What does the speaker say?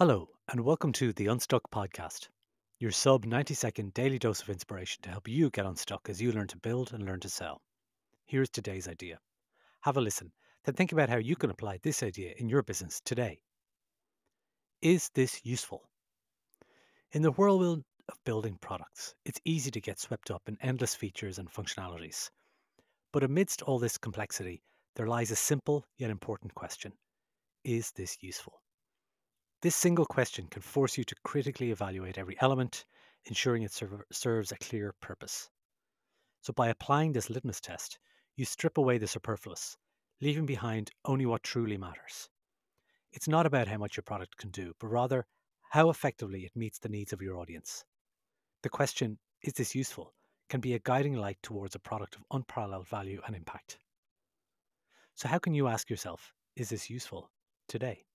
Hello, and welcome to the Unstuck podcast, your sub 90 second daily dose of inspiration to help you get unstuck as you learn to build and learn to sell. Here's today's idea. Have a listen, then think about how you can apply this idea in your business today. Is this useful? In the whirlwind of building products, it's easy to get swept up in endless features and functionalities. But amidst all this complexity, there lies a simple yet important question Is this useful? This single question can force you to critically evaluate every element, ensuring it serv- serves a clear purpose. So, by applying this litmus test, you strip away the superfluous, leaving behind only what truly matters. It's not about how much your product can do, but rather how effectively it meets the needs of your audience. The question, is this useful, can be a guiding light towards a product of unparalleled value and impact. So, how can you ask yourself, is this useful today?